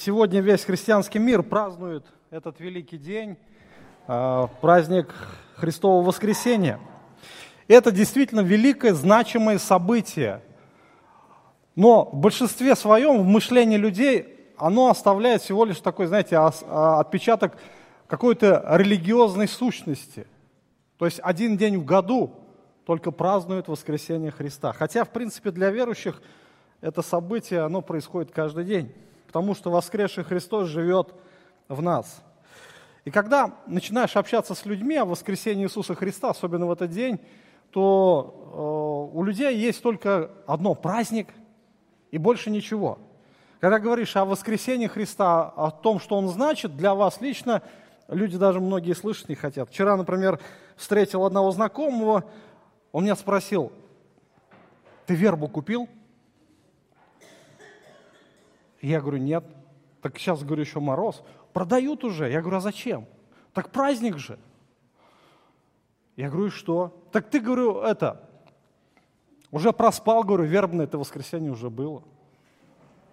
сегодня весь христианский мир празднует этот великий день, а, праздник Христового воскресения. Это действительно великое, значимое событие. Но в большинстве своем, в мышлении людей, оно оставляет всего лишь такой, знаете, а, отпечаток какой-то религиозной сущности. То есть один день в году только празднуют воскресение Христа. Хотя, в принципе, для верующих это событие, оно происходит каждый день потому что воскресший Христос живет в нас. И когда начинаешь общаться с людьми о воскресении Иисуса Христа, особенно в этот день, то э, у людей есть только одно – праздник и больше ничего. Когда говоришь о воскресении Христа, о том, что Он значит для вас лично, люди даже многие слышать не хотят. Вчера, например, встретил одного знакомого, он меня спросил, ты вербу купил? Я говорю, нет. Так сейчас, говорю, еще мороз. Продают уже. Я говорю, а зачем? Так праздник же. Я говорю, и что? Так ты, говорю, это, уже проспал, говорю, вербное это воскресенье уже было.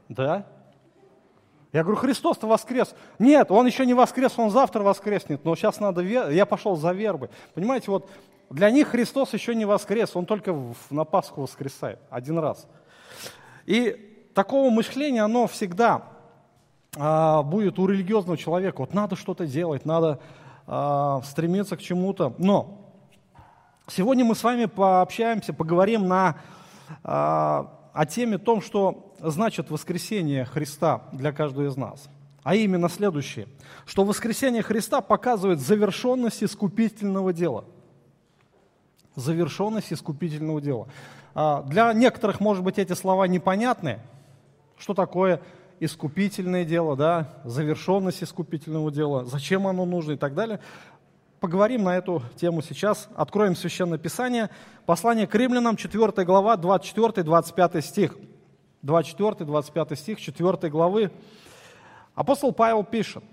Да? Я говорю, Христос-то воскрес. Нет, он еще не воскрес, он завтра воскреснет, но сейчас надо, вер... я пошел за вербой. Понимаете, вот для них Христос еще не воскрес, он только на Пасху воскресает, один раз. И такого мышления, оно всегда а, будет у религиозного человека. Вот надо что-то делать, надо а, стремиться к чему-то. Но сегодня мы с вами пообщаемся, поговорим на, а, о теме том, что значит воскресение Христа для каждого из нас. А именно следующее, что воскресение Христа показывает завершенность искупительного дела. Завершенность искупительного дела. А, для некоторых, может быть, эти слова непонятны, что такое искупительное дело, да, завершенность искупительного дела, зачем оно нужно и так далее. Поговорим на эту тему сейчас. Откроем Священное Писание. Послание к римлянам, 4 глава, 24-25 стих. 24-25 стих 4 главы. Апостол Павел пишет,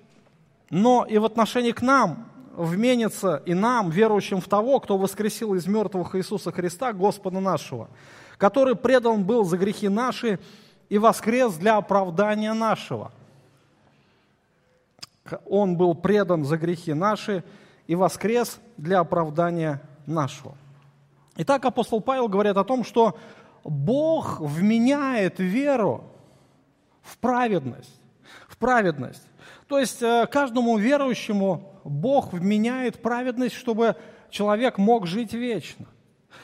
«Но и в отношении к нам вменится и нам, верующим в того, кто воскресил из мертвых Иисуса Христа, Господа нашего, который предан был за грехи наши и воскрес для оправдания нашего. Он был предан за грехи наши и воскрес для оправдания нашего. Итак, апостол Павел говорит о том, что Бог вменяет веру в праведность. В праведность. То есть э, каждому верующему Бог вменяет праведность, чтобы человек мог жить вечно.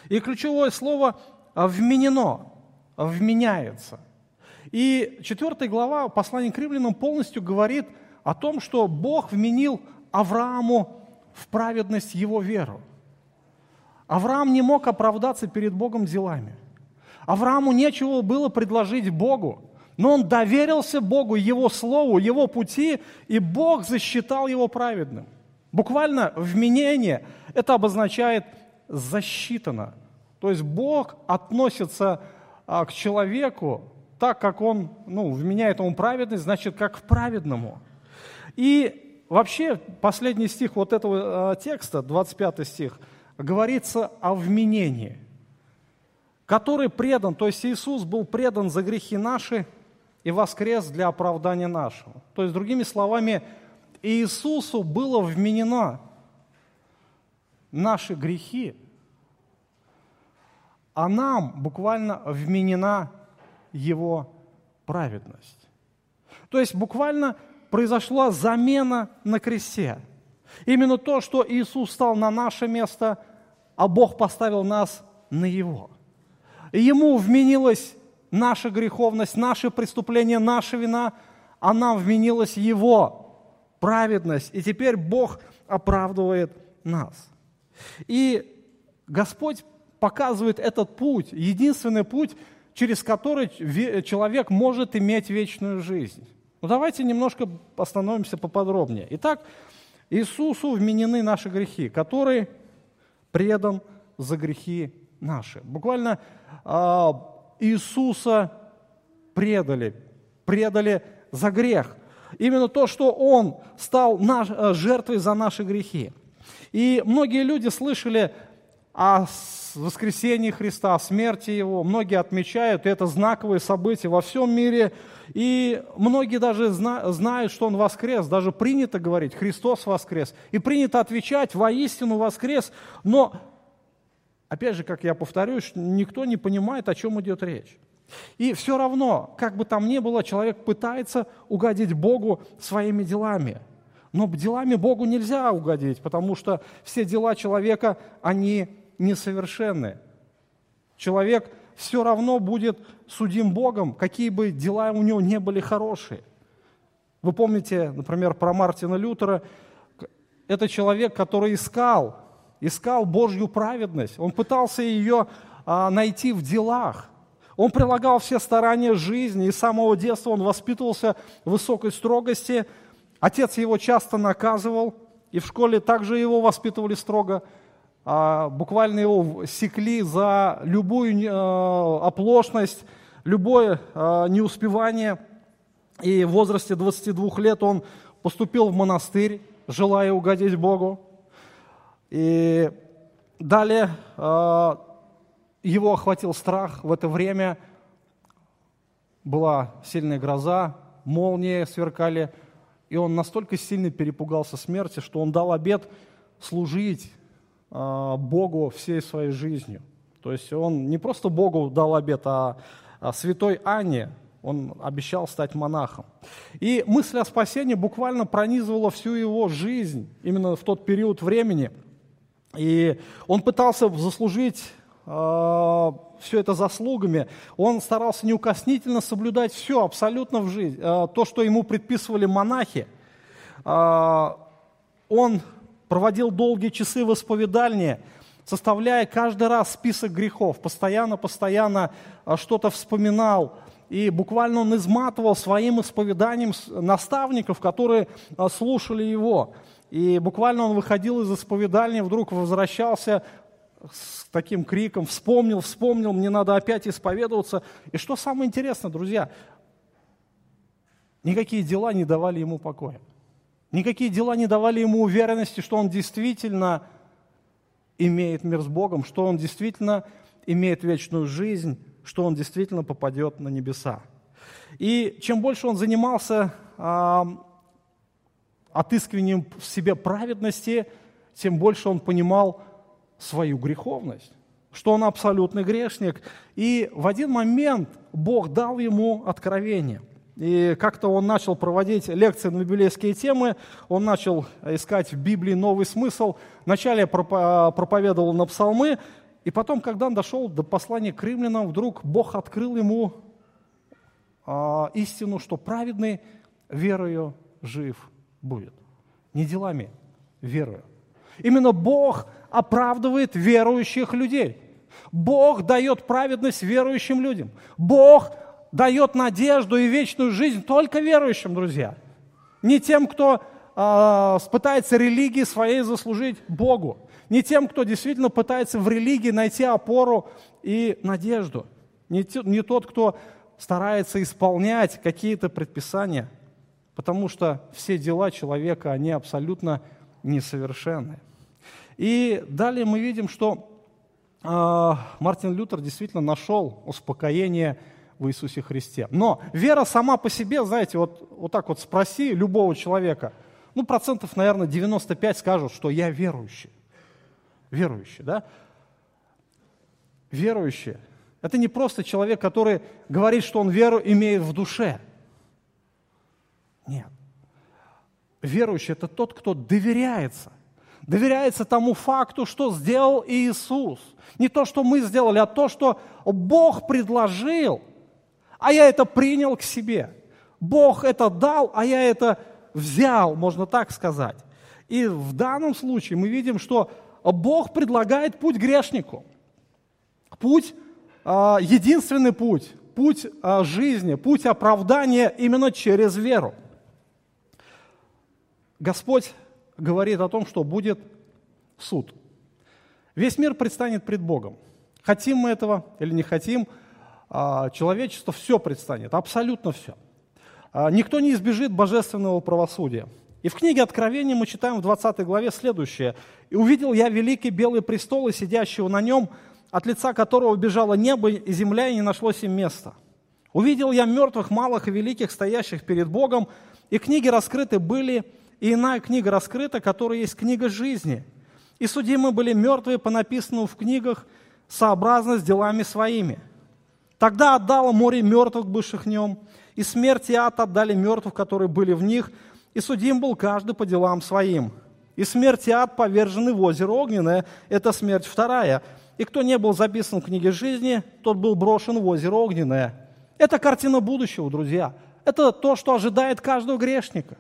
И ключевое слово «вменено», «вменяется». И четвертая глава послания к римлянам полностью говорит о том, что Бог вменил Аврааму в праведность его веру. Авраам не мог оправдаться перед Богом делами. Аврааму нечего было предложить Богу, но он доверился Богу, Его Слову, Его пути, и Бог засчитал его праведным. Буквально вменение это обозначает засчитано. То есть Бог относится а, к человеку так как он ну, вменяет ему праведность, значит, как к праведному. И вообще последний стих вот этого э, текста, 25 стих, говорится о вменении, который предан, то есть Иисус был предан за грехи наши и воскрес для оправдания нашего. То есть, другими словами, Иисусу было вменено наши грехи, а нам буквально вменена его праведность. То есть буквально произошла замена на кресте. Именно то, что Иисус стал на наше место, а Бог поставил нас на Его. Ему вменилась наша греховность, наше преступление, наша вина, а нам вменилась Его праведность. И теперь Бог оправдывает нас. И Господь показывает этот путь, единственный путь, через который человек может иметь вечную жизнь. Ну давайте немножко остановимся поподробнее. Итак, Иисусу вменены наши грехи, который предан за грехи наши. Буквально э, Иисуса предали, предали за грех. Именно то, что Он стал наш, э, жертвой за наши грехи. И многие люди слышали о воскресении Христа, о смерти Его. Многие отмечают, и это знаковые события во всем мире. И многие даже зна- знают, что Он воскрес. Даже принято говорить, Христос воскрес. И принято отвечать, воистину воскрес. Но, опять же, как я повторюсь, никто не понимает, о чем идет речь. И все равно, как бы там ни было, человек пытается угодить Богу своими делами. Но делами Богу нельзя угодить, потому что все дела человека, они несовершенны. Человек все равно будет судим Богом, какие бы дела у него не были хорошие. Вы помните, например, про Мартина Лютера. Это человек, который искал, искал Божью праведность. Он пытался ее а, найти в делах. Он прилагал все старания жизни, и с самого детства он воспитывался в высокой строгости. Отец его часто наказывал, и в школе также его воспитывали строго. А, буквально его секли за любую а, оплошность, любое а, неуспевание. И в возрасте 22 лет он поступил в монастырь, желая угодить Богу. И далее его охватил страх. В это время была сильная гроза, молнии сверкали, и он настолько сильно перепугался смерти, что он дал обет служить Богу всей своей жизнью. То есть он не просто Богу дал обет, а, а святой Анне он обещал стать монахом. И мысль о спасении буквально пронизывала всю его жизнь именно в тот период времени. И он пытался заслужить Э, все это заслугами, он старался неукоснительно соблюдать все абсолютно в жизни, э, то, что ему предписывали монахи. Э, он проводил долгие часы в исповедальне, составляя каждый раз список грехов, постоянно-постоянно что-то вспоминал, и буквально он изматывал своим исповеданием наставников, которые слушали его. И буквально он выходил из исповедальни, вдруг возвращался с таким криком, вспомнил, вспомнил, мне надо опять исповедоваться. И что самое интересное, друзья, никакие дела не давали ему покоя. Никакие дела не давали ему уверенности, что он действительно имеет мир с Богом, что он действительно имеет вечную жизнь, что он действительно попадет на небеса. И чем больше он занимался э, отыскиванием в себе праведности, тем больше он понимал, свою греховность, что он абсолютный грешник. И в один момент Бог дал ему откровение. И как-то он начал проводить лекции на библейские темы, он начал искать в Библии новый смысл. Вначале проповедовал на псалмы, и потом, когда он дошел до послания к римлянам, вдруг Бог открыл ему а, истину, что праведный верою жив будет. Не делами, верою. Именно Бог оправдывает верующих людей. Бог дает праведность верующим людям. Бог дает надежду и вечную жизнь только верующим, друзья. Не тем, кто э, пытается религии своей заслужить Богу. Не тем, кто действительно пытается в религии найти опору и надежду. Не, те, не тот, кто старается исполнять какие-то предписания, потому что все дела человека, они абсолютно несовершенны. И далее мы видим, что э, Мартин Лютер действительно нашел успокоение в Иисусе Христе. Но вера сама по себе, знаете, вот, вот так вот спроси любого человека, ну, процентов, наверное, 95 скажут, что я верующий. Верующий, да? Верующий. Это не просто человек, который говорит, что он веру имеет в душе. Нет. Верующий – это тот, кто доверяется доверяется тому факту, что сделал Иисус. Не то, что мы сделали, а то, что Бог предложил, а я это принял к себе. Бог это дал, а я это взял, можно так сказать. И в данном случае мы видим, что Бог предлагает путь грешнику. Путь, а, единственный путь, путь а, жизни, путь оправдания именно через веру. Господь говорит о том, что будет суд. Весь мир предстанет пред Богом. Хотим мы этого или не хотим, человечество все предстанет, абсолютно все. А, никто не избежит божественного правосудия. И в книге Откровения мы читаем в 20 главе следующее. «И увидел я великий белый престол и сидящего на нем, от лица которого бежало небо и земля, и не нашлось им места. Увидел я мертвых, малых и великих, стоящих перед Богом, и книги раскрыты были, и иная книга раскрыта, которая есть книга жизни. И судимы были мертвые по написанному в книгах, сообразно с делами своими. Тогда отдало море мертвых, бывших в нем, и смерть и ад отдали мертвых, которые были в них, и судим был каждый по делам своим. И смерть и ад повержены в озеро огненное, это смерть вторая. И кто не был записан в книге жизни, тот был брошен в озеро огненное. Это картина будущего, друзья. Это то, что ожидает каждого грешника.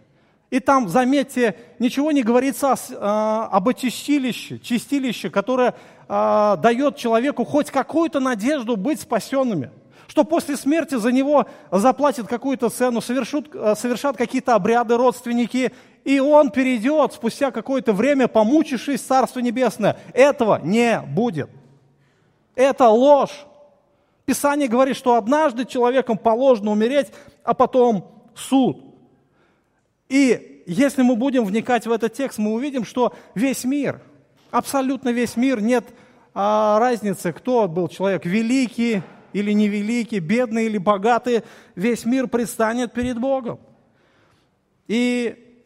И там, заметьте, ничего не говорится э, об очистилище, чистилище, которое э, дает человеку хоть какую-то надежду быть спасенными. Что после смерти за него заплатят какую-то цену, совершут, э, совершат какие-то обряды родственники, и он перейдет спустя какое-то время, помучившись Царство Небесное. Этого не будет. Это ложь. Писание говорит, что однажды человеком положено умереть, а потом суд. И если мы будем вникать в этот текст, мы увидим, что весь мир, абсолютно весь мир, нет а, разницы, кто был человек, великий или невеликий, бедный или богатый, весь мир предстанет перед Богом. И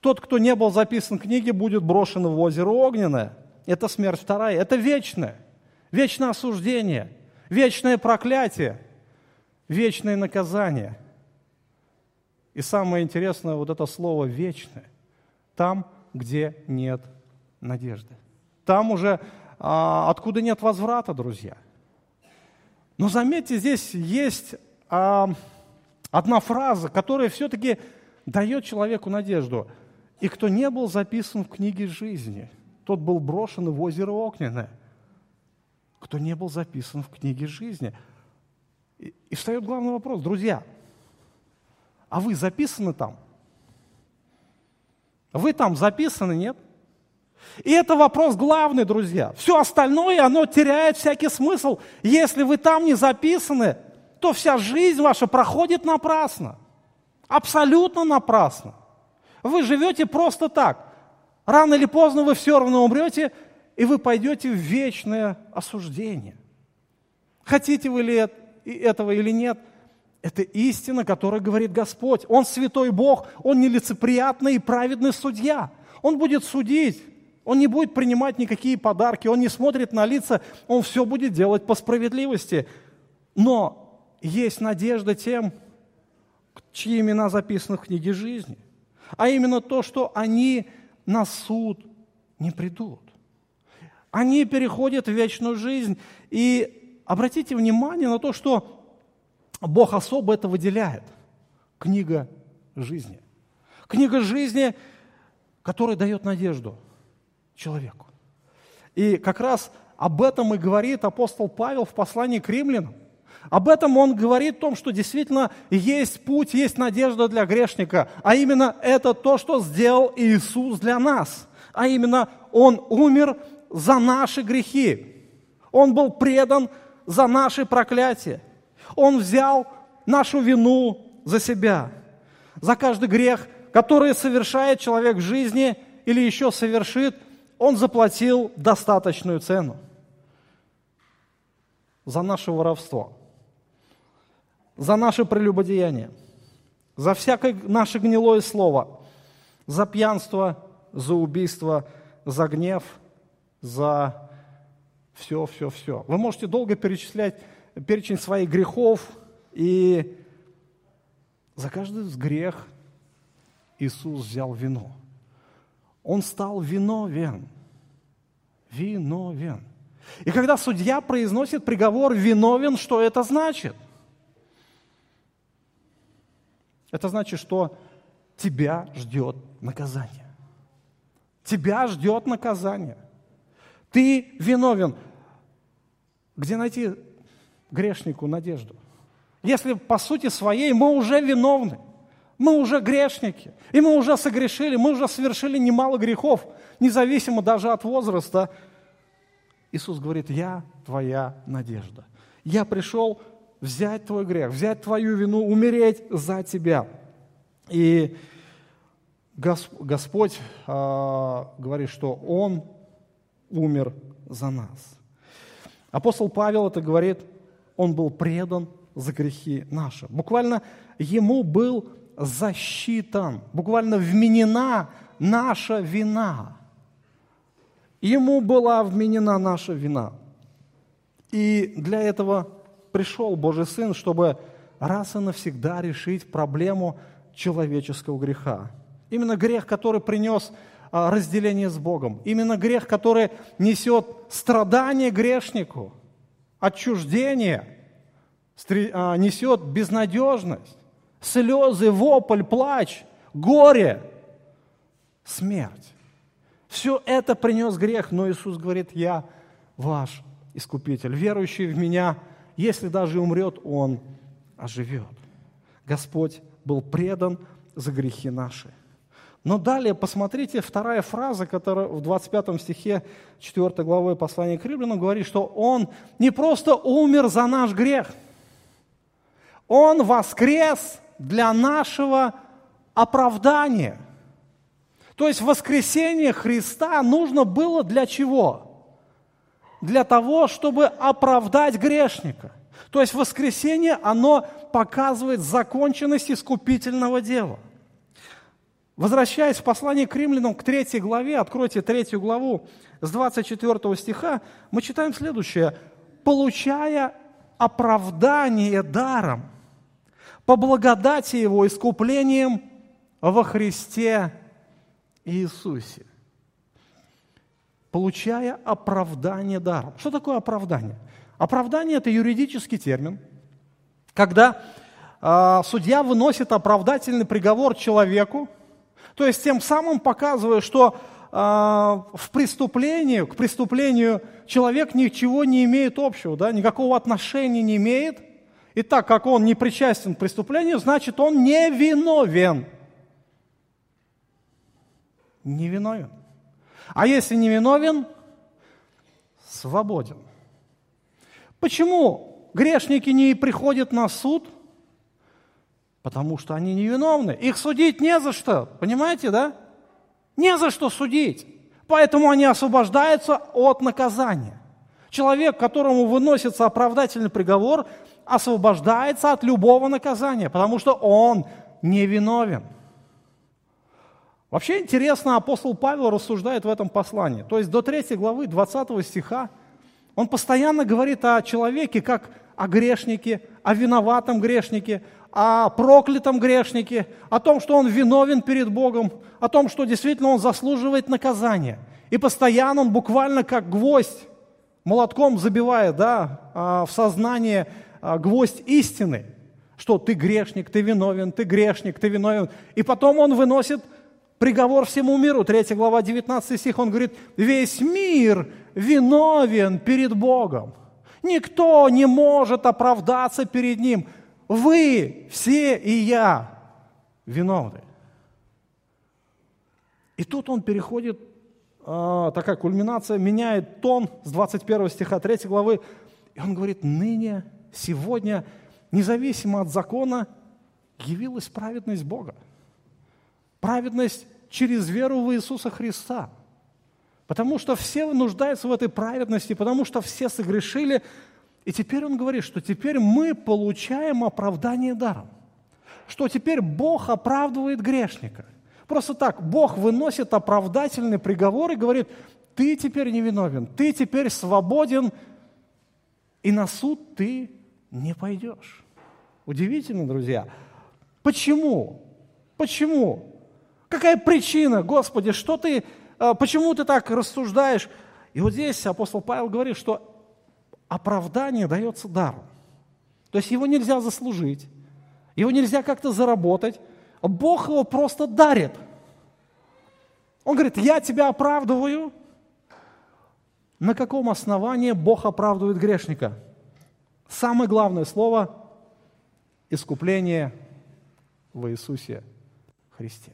тот, кто не был записан в книге, будет брошен в озеро огненное. Это смерть вторая, это вечное, вечное осуждение – вечное проклятие, вечное наказание. И самое интересное, вот это слово «вечное», там, где нет надежды. Там уже, а, откуда нет возврата, друзья. Но заметьте, здесь есть а, одна фраза, которая все-таки дает человеку надежду. «И кто не был записан в книге жизни, тот был брошен в озеро Огненное» кто не был записан в книге жизни. И, и встает главный вопрос, друзья, а вы записаны там? Вы там записаны, нет? И это вопрос главный, друзья. Все остальное, оно теряет всякий смысл. Если вы там не записаны, то вся жизнь ваша проходит напрасно. Абсолютно напрасно. Вы живете просто так. Рано или поздно вы все равно умрете, и вы пойдете в вечное осуждение. Хотите вы ли этого или нет, это истина, которую говорит Господь. Он святой Бог, Он нелицеприятный и праведный судья. Он будет судить, Он не будет принимать никакие подарки, Он не смотрит на лица, Он все будет делать по справедливости. Но есть надежда тем, чьи имена записаны в книге жизни. А именно то, что они на суд не придут. Они переходят в вечную жизнь. И обратите внимание на то, что Бог особо это выделяет. Книга жизни. Книга жизни, которая дает надежду человеку. И как раз об этом и говорит апостол Павел в послании к римлянам. Об этом он говорит о том, что действительно есть путь, есть надежда для грешника, а именно это то, что сделал Иисус для нас. А именно Он умер за наши грехи. Он был предан за наши проклятия. Он взял нашу вину за себя. За каждый грех, который совершает человек в жизни или еще совершит, он заплатил достаточную цену. За наше воровство, за наше прелюбодеяние, за всякое наше гнилое слово, за пьянство, за убийство, за гнев – за все, все, все. Вы можете долго перечислять перечень своих грехов, и за каждый грех Иисус взял вино. Он стал виновен. Виновен. И когда судья произносит приговор виновен, что это значит? Это значит, что тебя ждет наказание. Тебя ждет наказание. Ты виновен. Где найти грешнику надежду? Если по сути своей мы уже виновны, мы уже грешники, и мы уже согрешили, мы уже совершили немало грехов, независимо даже от возраста. Иисус говорит, я твоя надежда. Я пришел взять твой грех, взять твою вину, умереть за тебя. И Господь э, говорит, что Он умер за нас. Апостол Павел это говорит, он был предан за грехи наши. Буквально ему был засчитан, буквально вменена наша вина. Ему была вменена наша вина. И для этого пришел Божий Сын, чтобы раз и навсегда решить проблему человеческого греха. Именно грех, который принес а, разделение с Богом. Именно грех, который несет страдание грешнику, отчуждение, а, несет безнадежность, слезы, вопль, плач, горе, смерть. Все это принес грех, но Иисус говорит, я ваш искупитель. Верующий в меня, если даже умрет, он оживет. Господь был предан за грехи наши. Но далее посмотрите, вторая фраза, которая в 25 стихе 4 главы послания к римлянам говорит, что Он не просто умер за наш грех, Он воскрес для нашего оправдания. То есть воскресение Христа нужно было для чего? Для того, чтобы оправдать грешника. То есть воскресение, оно показывает законченность искупительного дела. Возвращаясь в послание к римлянам, к третьей главе, откройте третью главу с 24 стиха, мы читаем следующее. «Получая оправдание даром, по благодати Его искуплением во Христе Иисусе». Получая оправдание даром. Что такое оправдание? Оправдание – это юридический термин, когда э, судья выносит оправдательный приговор человеку, то есть тем самым показывая, что э, в преступлении, к преступлению человек ничего не имеет общего, да, никакого отношения не имеет. И так как он не причастен к преступлению, значит он не виновен. Не виновен. А если не виновен, свободен. Почему грешники не приходят на суд – Потому что они невиновны. Их судить не за что. Понимаете, да? Не за что судить. Поэтому они освобождаются от наказания. Человек, которому выносится оправдательный приговор, освобождается от любого наказания, потому что он невиновен. Вообще интересно, апостол Павел рассуждает в этом послании. То есть до 3 главы 20 стиха он постоянно говорит о человеке как о грешнике, о виноватом грешнике, о проклятом грешнике, о том, что он виновен перед Богом, о том, что действительно он заслуживает наказания. И постоянно он буквально как гвоздь молотком забивает да, а, в сознание а, гвоздь истины, что ты грешник, ты виновен, ты грешник, ты виновен. И потом он выносит приговор всему миру. 3 глава 19 стих, он говорит, весь мир виновен перед Богом. Никто не может оправдаться перед Ним. Вы все и я виновны. И тут он переходит, э, такая кульминация, меняет тон с 21 стиха 3 главы, и он говорит, ныне, сегодня, независимо от закона, явилась праведность Бога. Праведность через веру в Иисуса Христа. Потому что все нуждаются в этой праведности, потому что все согрешили, и теперь он говорит, что теперь мы получаем оправдание даром. Что теперь Бог оправдывает грешника. Просто так, Бог выносит оправдательный приговор и говорит, ты теперь невиновен, ты теперь свободен, и на суд ты не пойдешь. Удивительно, друзья. Почему? Почему? Какая причина, Господи, что ты, э, почему ты так рассуждаешь? И вот здесь апостол Павел говорит, что оправдание дается даром. То есть его нельзя заслужить, его нельзя как-то заработать. Бог его просто дарит. Он говорит, я тебя оправдываю. На каком основании Бог оправдывает грешника? Самое главное слово – искупление в Иисусе Христе.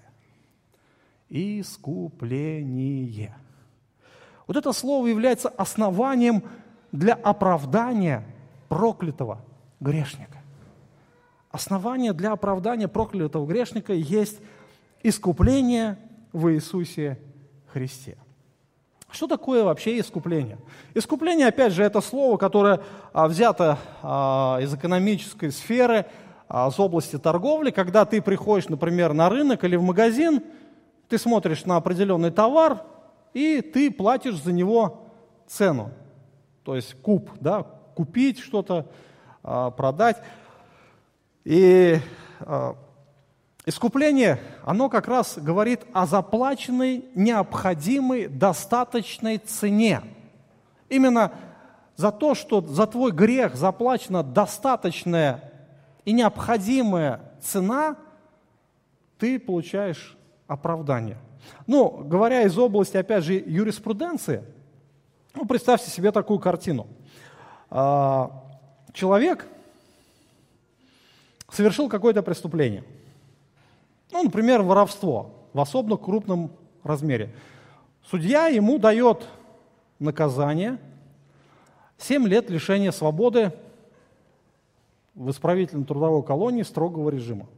Искупление. Вот это слово является основанием для оправдания проклятого грешника. Основание для оправдания проклятого грешника есть искупление в Иисусе Христе. Что такое вообще искупление? Искупление, опять же, это слово, которое а, взято а, из экономической сферы, а, с области торговли. Когда ты приходишь, например, на рынок или в магазин, ты смотришь на определенный товар, и ты платишь за него цену. То есть куп, да, купить что-то, продать. И Искупление, оно как раз говорит о заплаченной, необходимой, достаточной цене. Именно за то, что за твой грех заплачена достаточная и необходимая цена, ты получаешь оправдание. Ну, говоря из области, опять же, юриспруденции, ну, представьте себе такую картину. А, человек совершил какое-то преступление – ну, например, воровство в особо крупном размере. Судья ему дает наказание 7 лет лишения свободы в исправительной трудовой колонии строгого режима.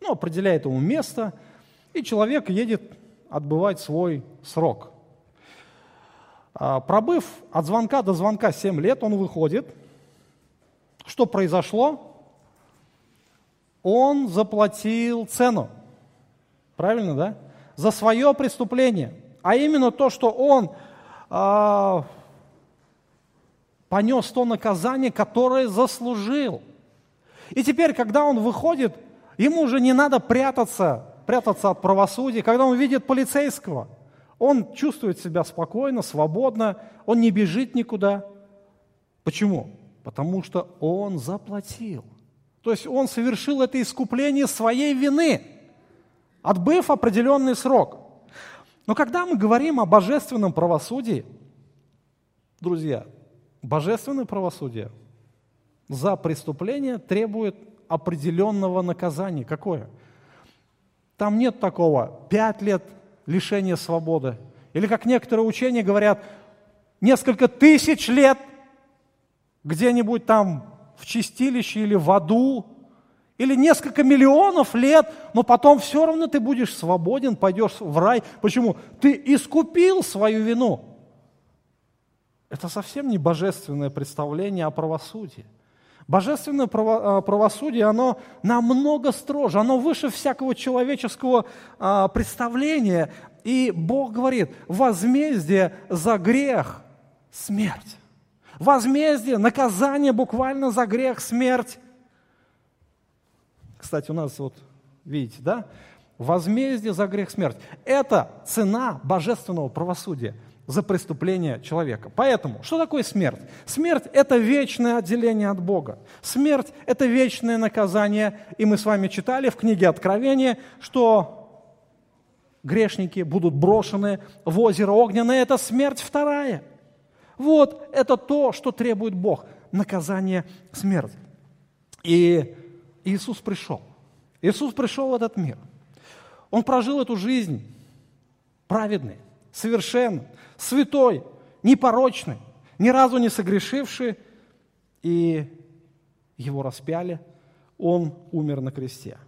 Ну, определяет ему место, и человек едет отбывать свой срок. А, пробыв от звонка до звонка 7 лет, он выходит. Что произошло? Он заплатил цену. Правильно, да? За свое преступление. А именно то, что он э, понес то наказание, которое заслужил. И теперь, когда он выходит, ему уже не надо прятаться, прятаться от правосудия. Когда он видит полицейского, он чувствует себя спокойно, свободно, он не бежит никуда. Почему? Потому что он заплатил. То есть он совершил это искупление своей вины отбыв определенный срок. Но когда мы говорим о божественном правосудии, друзья, божественное правосудие за преступление требует определенного наказания. Какое? Там нет такого пять лет лишения свободы. Или, как некоторые учения говорят, несколько тысяч лет где-нибудь там в чистилище или в аду, или несколько миллионов лет, но потом все равно ты будешь свободен, пойдешь в рай. Почему? Ты искупил свою вину. Это совсем не божественное представление о правосудии. Божественное право, правосудие, оно намного строже, оно выше всякого человеческого а, представления. И Бог говорит, возмездие за грех – смерть. Возмездие, наказание буквально за грех – смерть. Кстати, у нас вот, видите, да? Возмездие за грех смерть. Это цена божественного правосудия за преступление человека. Поэтому, что такое смерть? Смерть – это вечное отделение от Бога. Смерть – это вечное наказание. И мы с вами читали в книге Откровения, что грешники будут брошены в озеро огненное. Это смерть вторая. Вот это то, что требует Бог. Наказание смерть. И Иисус пришел. Иисус пришел в этот мир. Он прожил эту жизнь праведный, совершенный, святой, непорочный, ни разу не согрешивший, и его распяли, он умер на кресте.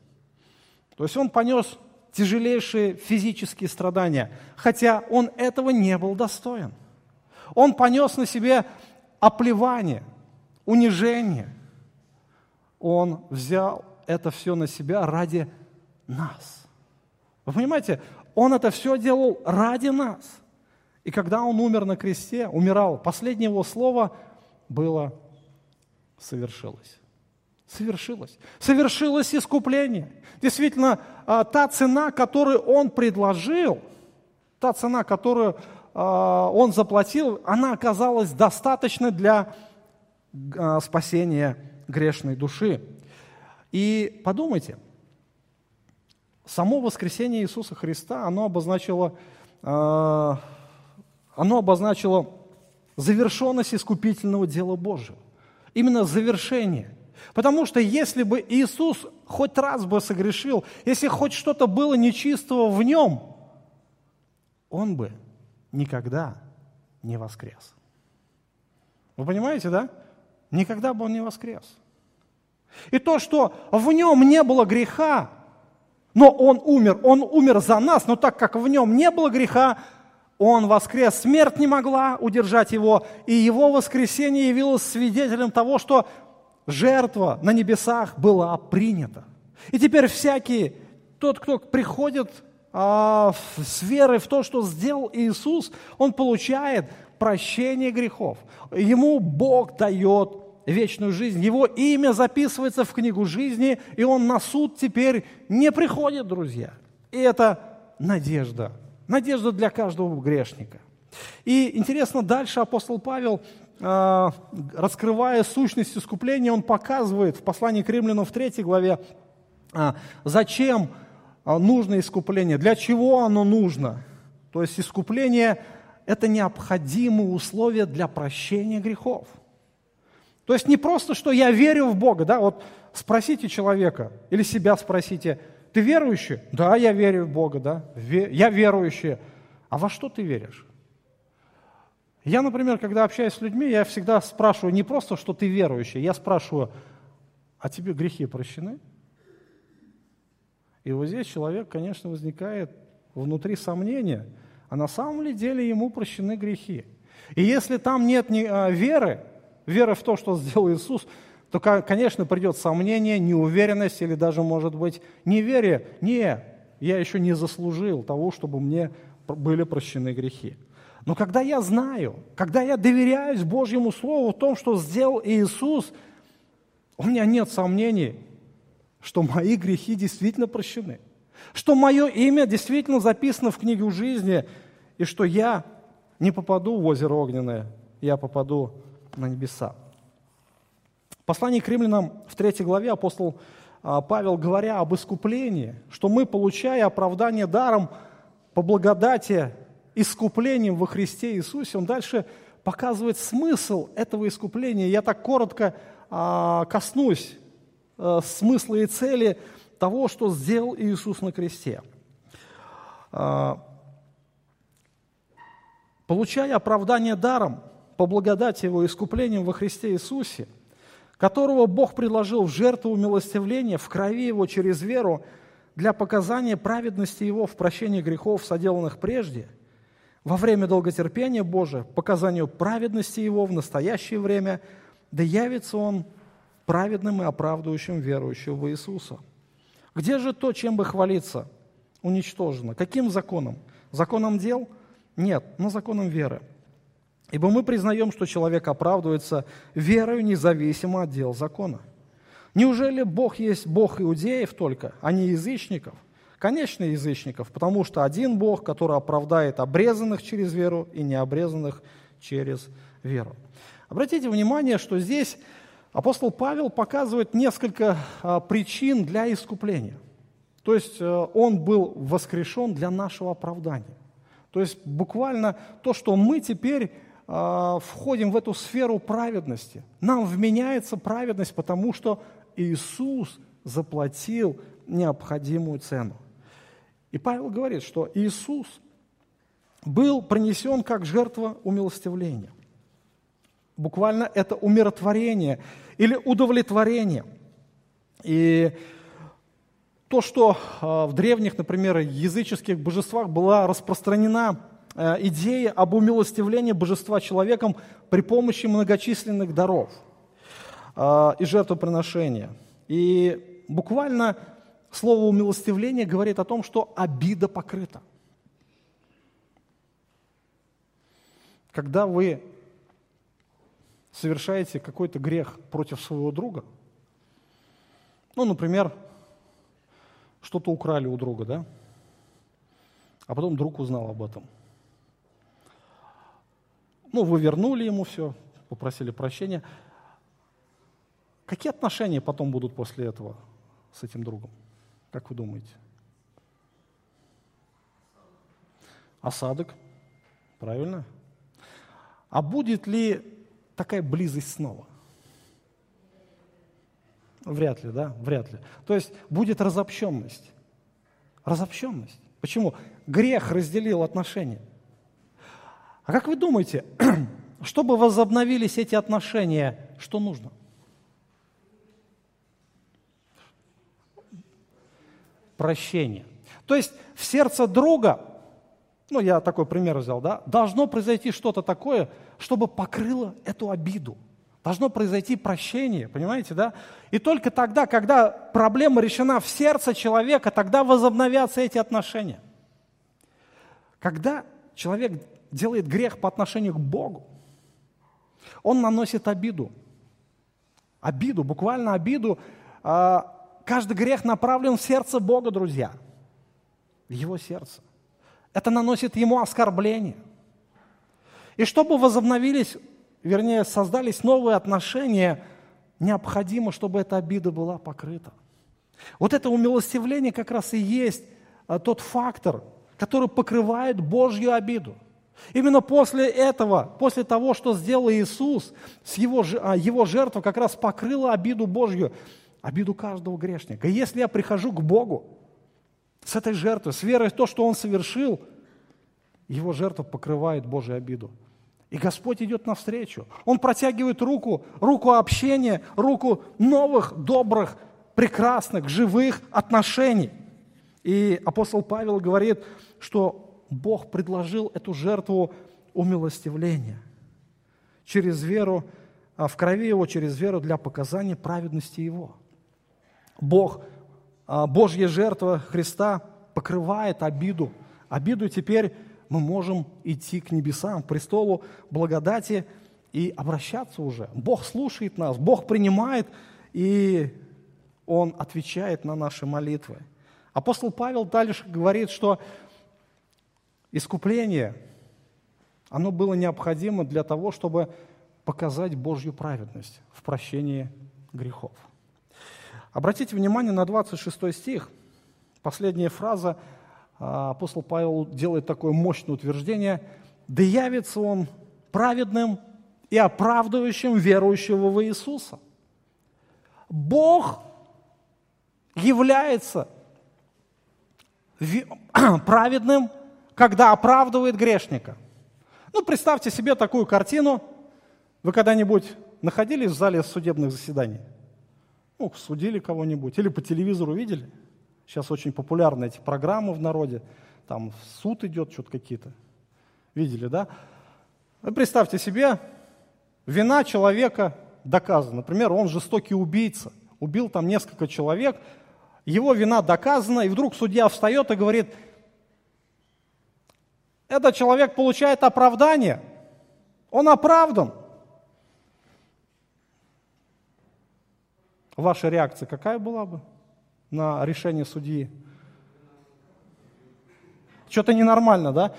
То есть он понес тяжелейшие физические страдания, хотя он этого не был достоин. Он понес на себе оплевание, унижение – он взял это все на себя ради нас. Вы понимаете, Он это все делал ради нас. И когда Он умер на кресте, умирал, последнее Его слово было «совершилось». Совершилось. Совершилось искупление. Действительно, а, та цена, которую Он предложил, та цена, которую а, Он заплатил, она оказалась достаточной для а, спасения грешной души. И подумайте, само воскресение Иисуса Христа, оно обозначило, оно обозначило завершенность искупительного дела Божьего. Именно завершение. Потому что если бы Иисус хоть раз бы согрешил, если хоть что-то было нечистого в нем, он бы никогда не воскрес. Вы понимаете, да? Никогда бы он не воскрес. И то, что в нем не было греха, Но Он умер, Он умер за нас, но так как в Нем не было греха, Он воскрес, смерть не могла удержать Его, и Его воскресение явилось свидетелем того, что жертва на небесах была принята. И теперь всякий, тот, кто приходит а, с верой в то, что сделал Иисус, он получает прощение грехов. Ему Бог дает вечную жизнь. Его имя записывается в книгу жизни, и он на суд теперь не приходит, друзья. И это надежда. Надежда для каждого грешника. И интересно, дальше апостол Павел, а, раскрывая сущность искупления, он показывает в послании к римлянам в 3 главе, а, зачем а, нужно искупление, для чего оно нужно. То есть искупление – это необходимое условие для прощения грехов. То есть не просто, что я верю в Бога, да, вот спросите человека или себя спросите, ты верующий? Да, я верю в Бога, да, я верующий. А во что ты веришь? Я, например, когда общаюсь с людьми, я всегда спрашиваю не просто, что ты верующий, я спрашиваю, а тебе грехи прощены? И вот здесь человек, конечно, возникает внутри сомнения, а на самом ли деле ему прощены грехи. И если там нет а, веры, веры в то, что сделал Иисус, то, конечно, придет сомнение, неуверенность или даже, может быть, неверие. Не, я еще не заслужил того, чтобы мне были прощены грехи. Но когда я знаю, когда я доверяюсь Божьему Слову в том, что сделал Иисус, у меня нет сомнений, что мои грехи действительно прощены, что мое имя действительно записано в книгу жизни, и что я не попаду в озеро огненное, я попаду на небеса. В послании к римлянам в третьей главе апостол а, Павел, говоря об искуплении, что мы, получая оправдание даром по благодати, искуплением во Христе Иисусе, он дальше показывает смысл этого искупления. Я так коротко а, коснусь Э, смысла и цели того, что сделал Иисус на кресте. Э, получая оправдание даром по благодати Его искуплением во Христе Иисусе, которого Бог предложил в жертву умилостивления в крови Его через веру для показания праведности Его в прощении грехов, соделанных прежде, во время долготерпения Божия, показанию праведности Его в настоящее время, да явится Он праведным и оправдывающим верующего в Иисуса. Где же то, чем бы хвалиться? Уничтожено. Каким законом? Законом дел? Нет, но законом веры. Ибо мы признаем, что человек оправдывается верою независимо от дел закона. Неужели Бог есть Бог иудеев только, а не язычников? Конечно, язычников, потому что один Бог, который оправдает обрезанных через веру и необрезанных через веру. Обратите внимание, что здесь Апостол Павел показывает несколько а, причин для искупления. То есть э, он был воскрешен для нашего оправдания. То есть буквально то, что мы теперь входим в эту сферу праведности. Нам вменяется праведность, потому что Иисус заплатил необходимую цену. И Павел говорит, что Иисус был принесен как жертва умилостивления. Буквально это умиротворение или удовлетворение. И то, что а, в древних, например, языческих божествах была распространена а, идея об умилостивлении божества человеком при помощи многочисленных даров а, и жертвоприношения. И буквально слово умилостивление говорит о том, что обида покрыта. Когда вы совершаете какой-то грех против своего друга, ну, например, что-то украли у друга, да, а потом друг узнал об этом. Ну, вы вернули ему все, попросили прощения. Какие отношения потом будут после этого с этим другом? Как вы думаете? Осадок, правильно? А будет ли такая близость снова? Вряд ли, да? Вряд ли. То есть будет разобщенность. Разобщенность. Почему? Грех разделил отношения. А как вы думаете, чтобы возобновились эти отношения, что нужно? прощение. То есть в сердце друга, ну я такой пример взял, да, должно произойти что-то такое, чтобы покрыло эту обиду. Должно произойти прощение, понимаете, да? И только тогда, когда проблема решена в сердце человека, тогда возобновятся эти отношения. Когда человек делает грех по отношению к Богу, он наносит обиду. Обиду, буквально обиду. А, каждый грех направлен в сердце Бога, друзья. В его сердце. Это наносит ему оскорбление. И чтобы возобновились вернее, создались новые отношения, необходимо, чтобы эта обида была покрыта. Вот это умилостивление как раз и есть а, тот фактор, который покрывает Божью обиду. Именно после этого, после того, что сделал Иисус, с его, а, его жертва как раз покрыла обиду Божью, обиду каждого грешника. И если я прихожу к Богу с этой жертвой, с верой в то, что Он совершил, его жертва покрывает Божью обиду. И Господь идет навстречу. Он протягивает руку, руку общения, руку новых, добрых, прекрасных, живых отношений. И апостол Павел говорит, что Бог предложил эту жертву умилостивления через веру, а в крови Его, через веру для показания праведности Его. Бог, а, Божья жертва Христа покрывает обиду. Обиду теперь мы можем идти к небесам, к престолу благодати и обращаться уже. Бог слушает нас, Бог принимает, и Он отвечает на наши молитвы. Апостол Павел дальше говорит, что искупление, оно было необходимо для того, чтобы показать Божью праведность в прощении грехов. Обратите внимание на 26 стих, последняя фраза – а, апостол Павел делает такое мощное утверждение, да явится он праведным и оправдывающим верующего в Иисуса. Бог является праведным, когда оправдывает грешника. Ну, представьте себе такую картину. Вы когда-нибудь находились в зале судебных заседаний? Ну, судили кого-нибудь или по телевизору видели? Сейчас очень популярны эти программы в народе. Там суд идет, что-то какие-то. Видели, да? Вы представьте себе, вина человека доказана. Например, он жестокий убийца. Убил там несколько человек, его вина доказана, и вдруг судья встает и говорит, этот человек получает оправдание, он оправдан. Ваша реакция какая была бы? на решение судьи. Что-то ненормально, да?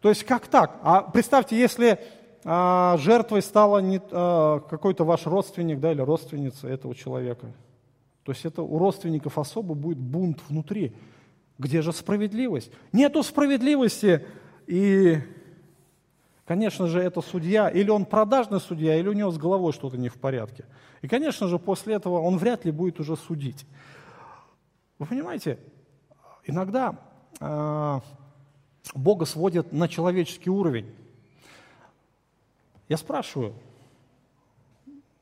То есть как так? А представьте, если а, жертвой стала а, какой-то ваш родственник да, или родственница этого человека, то есть это у родственников особо будет бунт внутри. Где же справедливость? Нету справедливости. И, конечно же, это судья, или он продажный судья, или у него с головой что-то не в порядке. И, конечно же, после этого он вряд ли будет уже судить. Вы понимаете, иногда э, Бога сводят на человеческий уровень. Я спрашиваю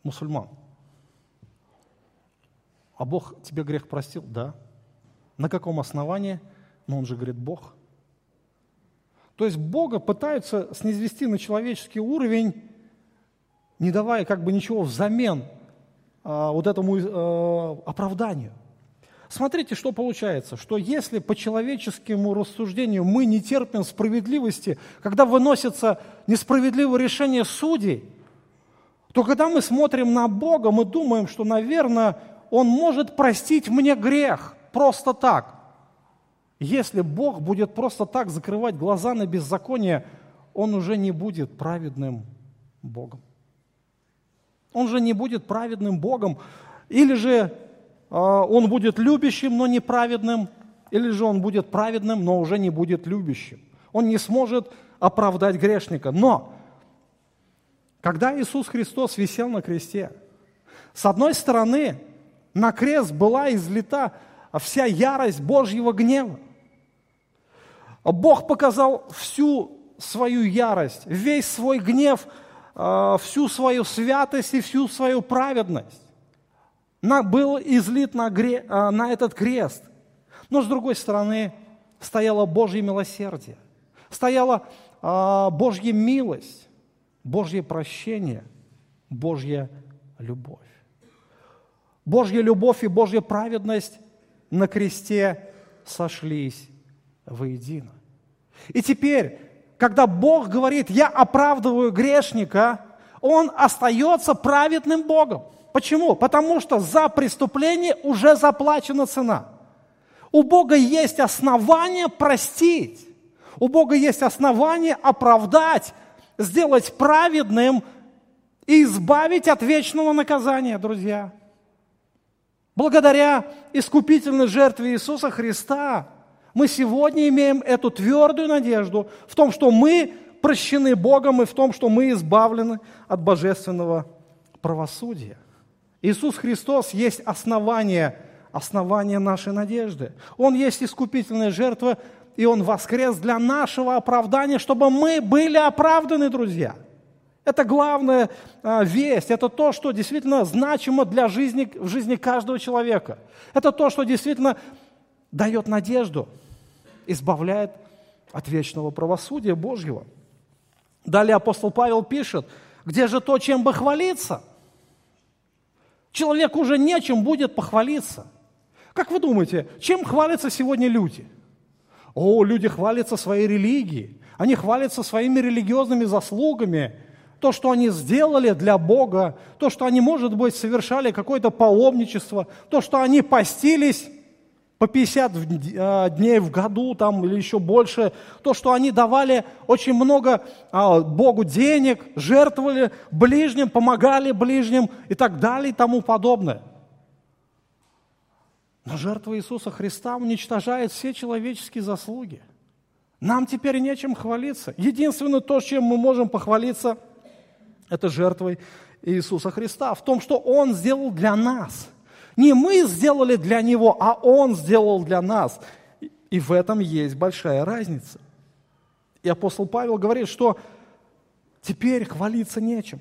мусульман, а Бог тебе грех простил? Да. На каком основании? Но он же говорит Бог. То есть Бога пытаются снизвести на человеческий уровень, не давая как бы ничего взамен а, вот этому а, оправданию. Смотрите, что получается, что если по человеческому рассуждению мы не терпим справедливости, когда выносится несправедливое решение судей, то когда мы смотрим на Бога, мы думаем, что, наверное, Он может простить мне грех просто так. Если Бог будет просто так закрывать глаза на беззаконие, Он уже не будет праведным Богом. Он же не будет праведным Богом. Или же а, он будет любящим, но неправедным, или же он будет праведным, но уже не будет любящим. Он не сможет оправдать грешника. Но, когда Иисус Христос висел на кресте, с одной стороны, на крест была излита вся ярость Божьего гнева. Бог показал всю свою ярость, весь свой гнев, а, всю свою святость и всю свою праведность был излит на, а, на этот крест. Но с другой стороны стояло Божье милосердие, стояла Божья милость, Божье прощение, Божья любовь. Божья любовь и Божья праведность на кресте сошлись воедино. И теперь, когда Бог говорит, я оправдываю грешника, он остается праведным Богом. Почему? Потому что за преступление уже заплачена цена. У Бога есть основания простить. У Бога есть основания оправдать, сделать праведным и избавить от вечного наказания, друзья. Благодаря искупительной жертве Иисуса Христа мы сегодня имеем эту твердую надежду в том, что мы прощены Богом и в том, что мы избавлены от божественного правосудия. Иисус Христос есть основание, основание нашей надежды. Он есть искупительная жертва, и Он воскрес для нашего оправдания, чтобы мы были оправданы, друзья. Это главная а, весть, это то, что действительно значимо для жизни, в жизни каждого человека. Это то, что действительно дает надежду, избавляет от вечного правосудия Божьего. Далее апостол Павел пишет, где же то, чем бы хвалиться? Человек уже нечем будет похвалиться. Как вы думаете, чем хвалятся сегодня люди? О, люди хвалятся своей религией, они хвалятся своими религиозными заслугами, то, что они сделали для Бога, то, что они, может быть, совершали какое-то паломничество, то, что они постились по 50 а, дней в году там, или еще больше, то, что они давали очень много а, Богу денег, жертвовали ближним, помогали ближним и так далее и тому подобное. Но жертва Иисуса Христа уничтожает все человеческие заслуги. Нам теперь нечем хвалиться. Единственное то, чем мы можем похвалиться, это жертвой Иисуса Христа, в том, что Он сделал для нас – не мы сделали для него, а он сделал для нас. И в этом есть большая разница. И апостол Павел говорит, что теперь хвалиться нечем.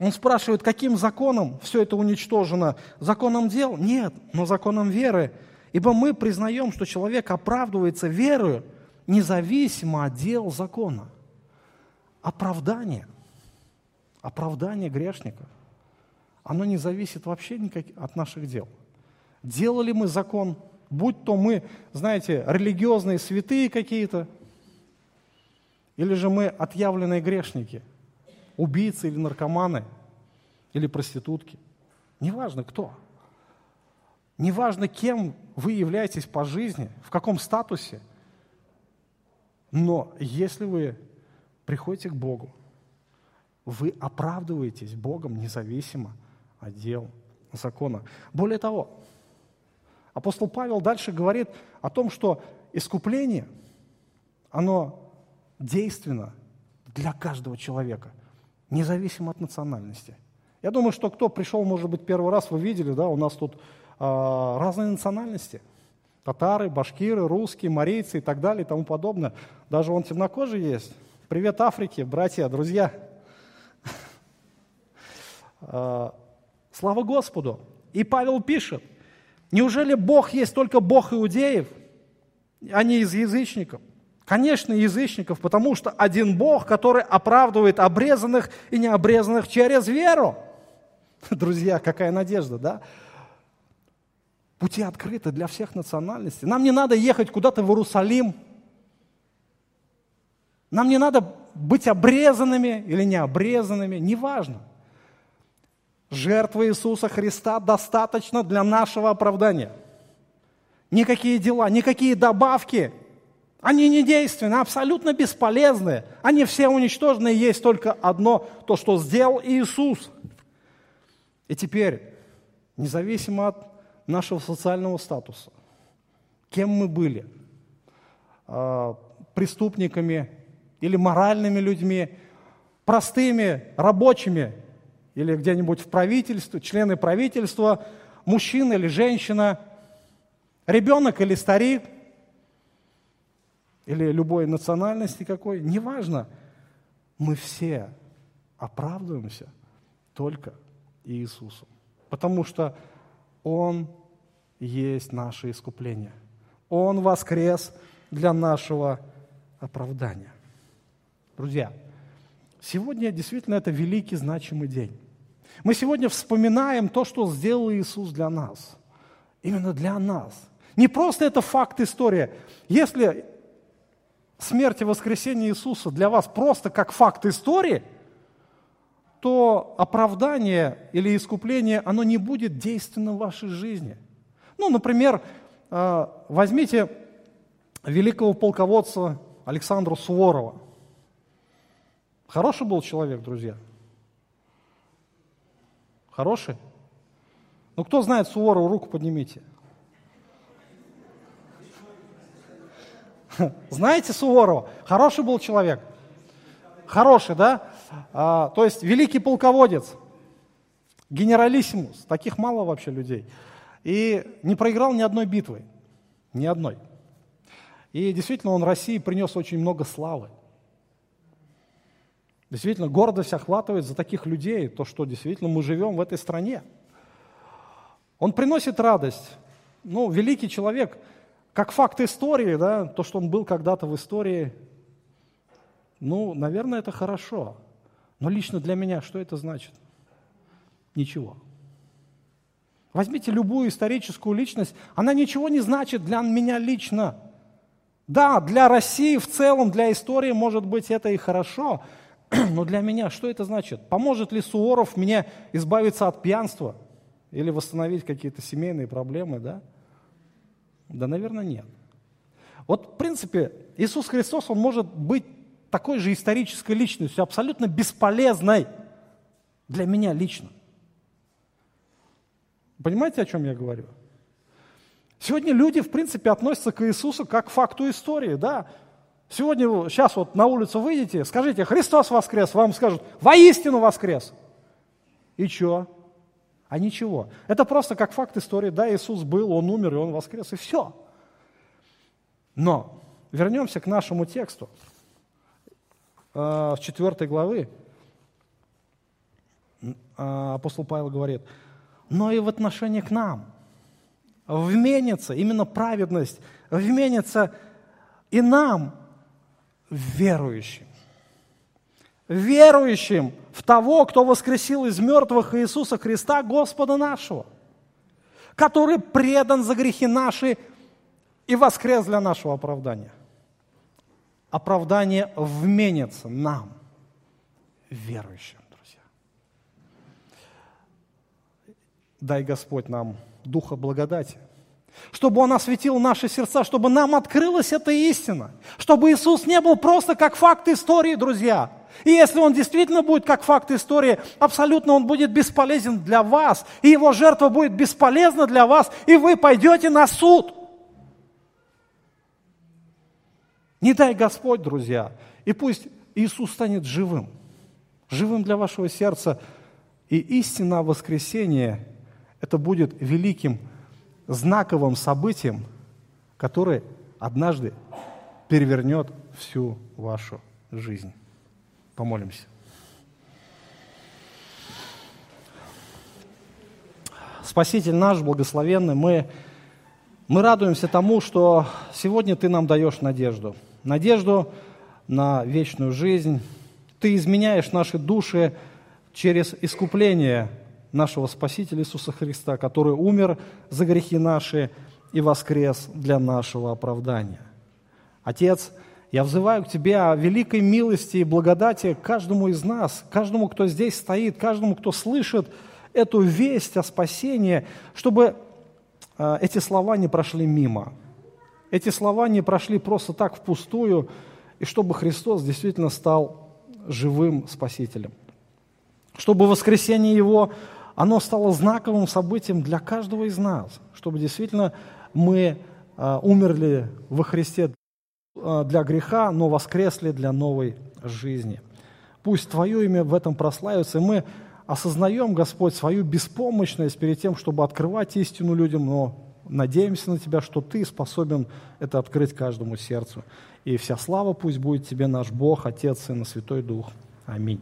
Он спрашивает, каким законом все это уничтожено? Законом дел? Нет, но законом веры. Ибо мы признаем, что человек оправдывается верою независимо от дел закона. Оправдание. Оправдание грешников – оно не зависит вообще никак от наших дел. Делали мы закон, будь то мы, знаете, религиозные святые какие-то, или же мы отъявленные грешники, убийцы или наркоманы, или проститутки. Неважно кто. Неважно, кем вы являетесь по жизни, в каком статусе. Но если вы приходите к Богу, вы оправдываетесь Богом независимо отдел закона. Более того, апостол Павел дальше говорит о том, что искупление, оно действенно для каждого человека, независимо от национальности. Я думаю, что кто пришел, может быть, первый раз, вы видели, да, у нас тут э, разные национальности. Татары, башкиры, русские, марийцы и так далее и тому подобное. Даже он темнокожий есть. Привет Африке, братья, друзья. Слава Господу! И Павел пишет, неужели Бог есть только Бог иудеев, а не из язычников? Конечно, язычников, потому что один Бог, который оправдывает обрезанных и необрезанных через веру. Друзья, какая надежда, да? Пути открыты для всех национальностей. Нам не надо ехать куда-то в Иерусалим. Нам не надо быть обрезанными или необрезанными, неважно. Жертва Иисуса Христа достаточно для нашего оправдания. Никакие дела, никакие добавки, они не действенны, абсолютно бесполезны. Они все уничтожены, есть только одно, то, что сделал Иисус. И теперь, независимо от нашего социального статуса, кем мы были, а, преступниками или моральными людьми, простыми, рабочими, или где-нибудь в правительстве, члены правительства, мужчина или женщина, ребенок или старик, или любой национальности какой, неважно, мы все оправдываемся только Иисусом, потому что Он есть наше искупление. Он воскрес для нашего оправдания. Друзья, сегодня действительно это великий значимый день. Мы сегодня вспоминаем то, что сделал Иисус для нас. Именно для нас. Не просто это факт истории. Если смерть и воскресение Иисуса для вас просто как факт истории, то оправдание или искупление, оно не будет действенно в вашей жизни. Ну, например, э, возьмите великого полководца Александра Суворова. Хороший был человек, друзья? Хороший? Ну, кто знает Суворова, руку поднимите. Знаете Суворова? Хороший был человек. Хороший, да? А, то есть великий полководец, генералиссимус. Таких мало вообще людей. И не проиграл ни одной битвы. Ни одной. И действительно он России принес очень много славы. Действительно, гордость охватывает за таких людей, то, что действительно мы живем в этой стране. Он приносит радость. Ну, великий человек, как факт истории, да, то, что он был когда-то в истории, ну, наверное, это хорошо. Но лично для меня что это значит? Ничего. Возьмите любую историческую личность, она ничего не значит для меня лично. Да, для России в целом, для истории, может быть, это и хорошо, но для меня что это значит? Поможет ли Суворов мне избавиться от пьянства или восстановить какие-то семейные проблемы, да? Да, наверное, нет. Вот, в принципе, Иисус Христос, Он может быть такой же исторической личностью, абсолютно бесполезной для меня лично. Понимаете, о чем я говорю? Сегодня люди, в принципе, относятся к Иисусу как к факту истории, да. Сегодня, сейчас вот на улицу выйдете, скажите, Христос воскрес, вам скажут, воистину воскрес. И что? А ничего. Это просто как факт истории. Да, Иисус был, Он умер, и Он воскрес, и все. Но вернемся к нашему тексту. С 4 главы а, апостол Павел говорит, но и в отношении к нам вменится, именно праведность, вменится и нам, верующим. Верующим в того, кто воскресил из мертвых Иисуса Христа, Господа нашего, который предан за грехи наши и воскрес для нашего оправдания. Оправдание вменится нам, верующим, друзья. Дай Господь нам духа благодати – чтобы Он осветил наши сердца, чтобы нам открылась эта истина, чтобы Иисус не был просто как факт истории, друзья. И если Он действительно будет как факт истории, абсолютно Он будет бесполезен для вас, и Его жертва будет бесполезна для вас, и вы пойдете на суд. Не дай Господь, друзья, и пусть Иисус станет живым, живым для вашего сердца, и истина воскресения – это будет великим знаковым событием, которое однажды перевернет всю вашу жизнь. Помолимся. Спаситель наш, благословенный, мы, мы радуемся тому, что сегодня Ты нам даешь надежду. Надежду на вечную жизнь. Ты изменяешь наши души через искупление нашего Спасителя Иисуса Христа, который умер за грехи наши и воскрес для нашего оправдания. Отец, я взываю к Тебе о великой милости и благодати каждому из нас, каждому, кто здесь стоит, каждому, кто слышит эту весть о спасении, чтобы э, эти слова не прошли мимо. Эти слова не прошли просто так впустую, и чтобы Христос действительно стал живым Спасителем. Чтобы воскресение Его оно стало знаковым событием для каждого из нас, чтобы действительно мы а, умерли во Христе а, для греха, но воскресли для новой жизни. Пусть Твое имя в этом прославится, и мы осознаем, Господь, свою беспомощность перед тем, чтобы открывать истину людям, но надеемся на Тебя, что Ты способен это открыть каждому сердцу. И вся слава пусть будет Тебе, наш Бог, Отец, Сын и Святой Дух. Аминь.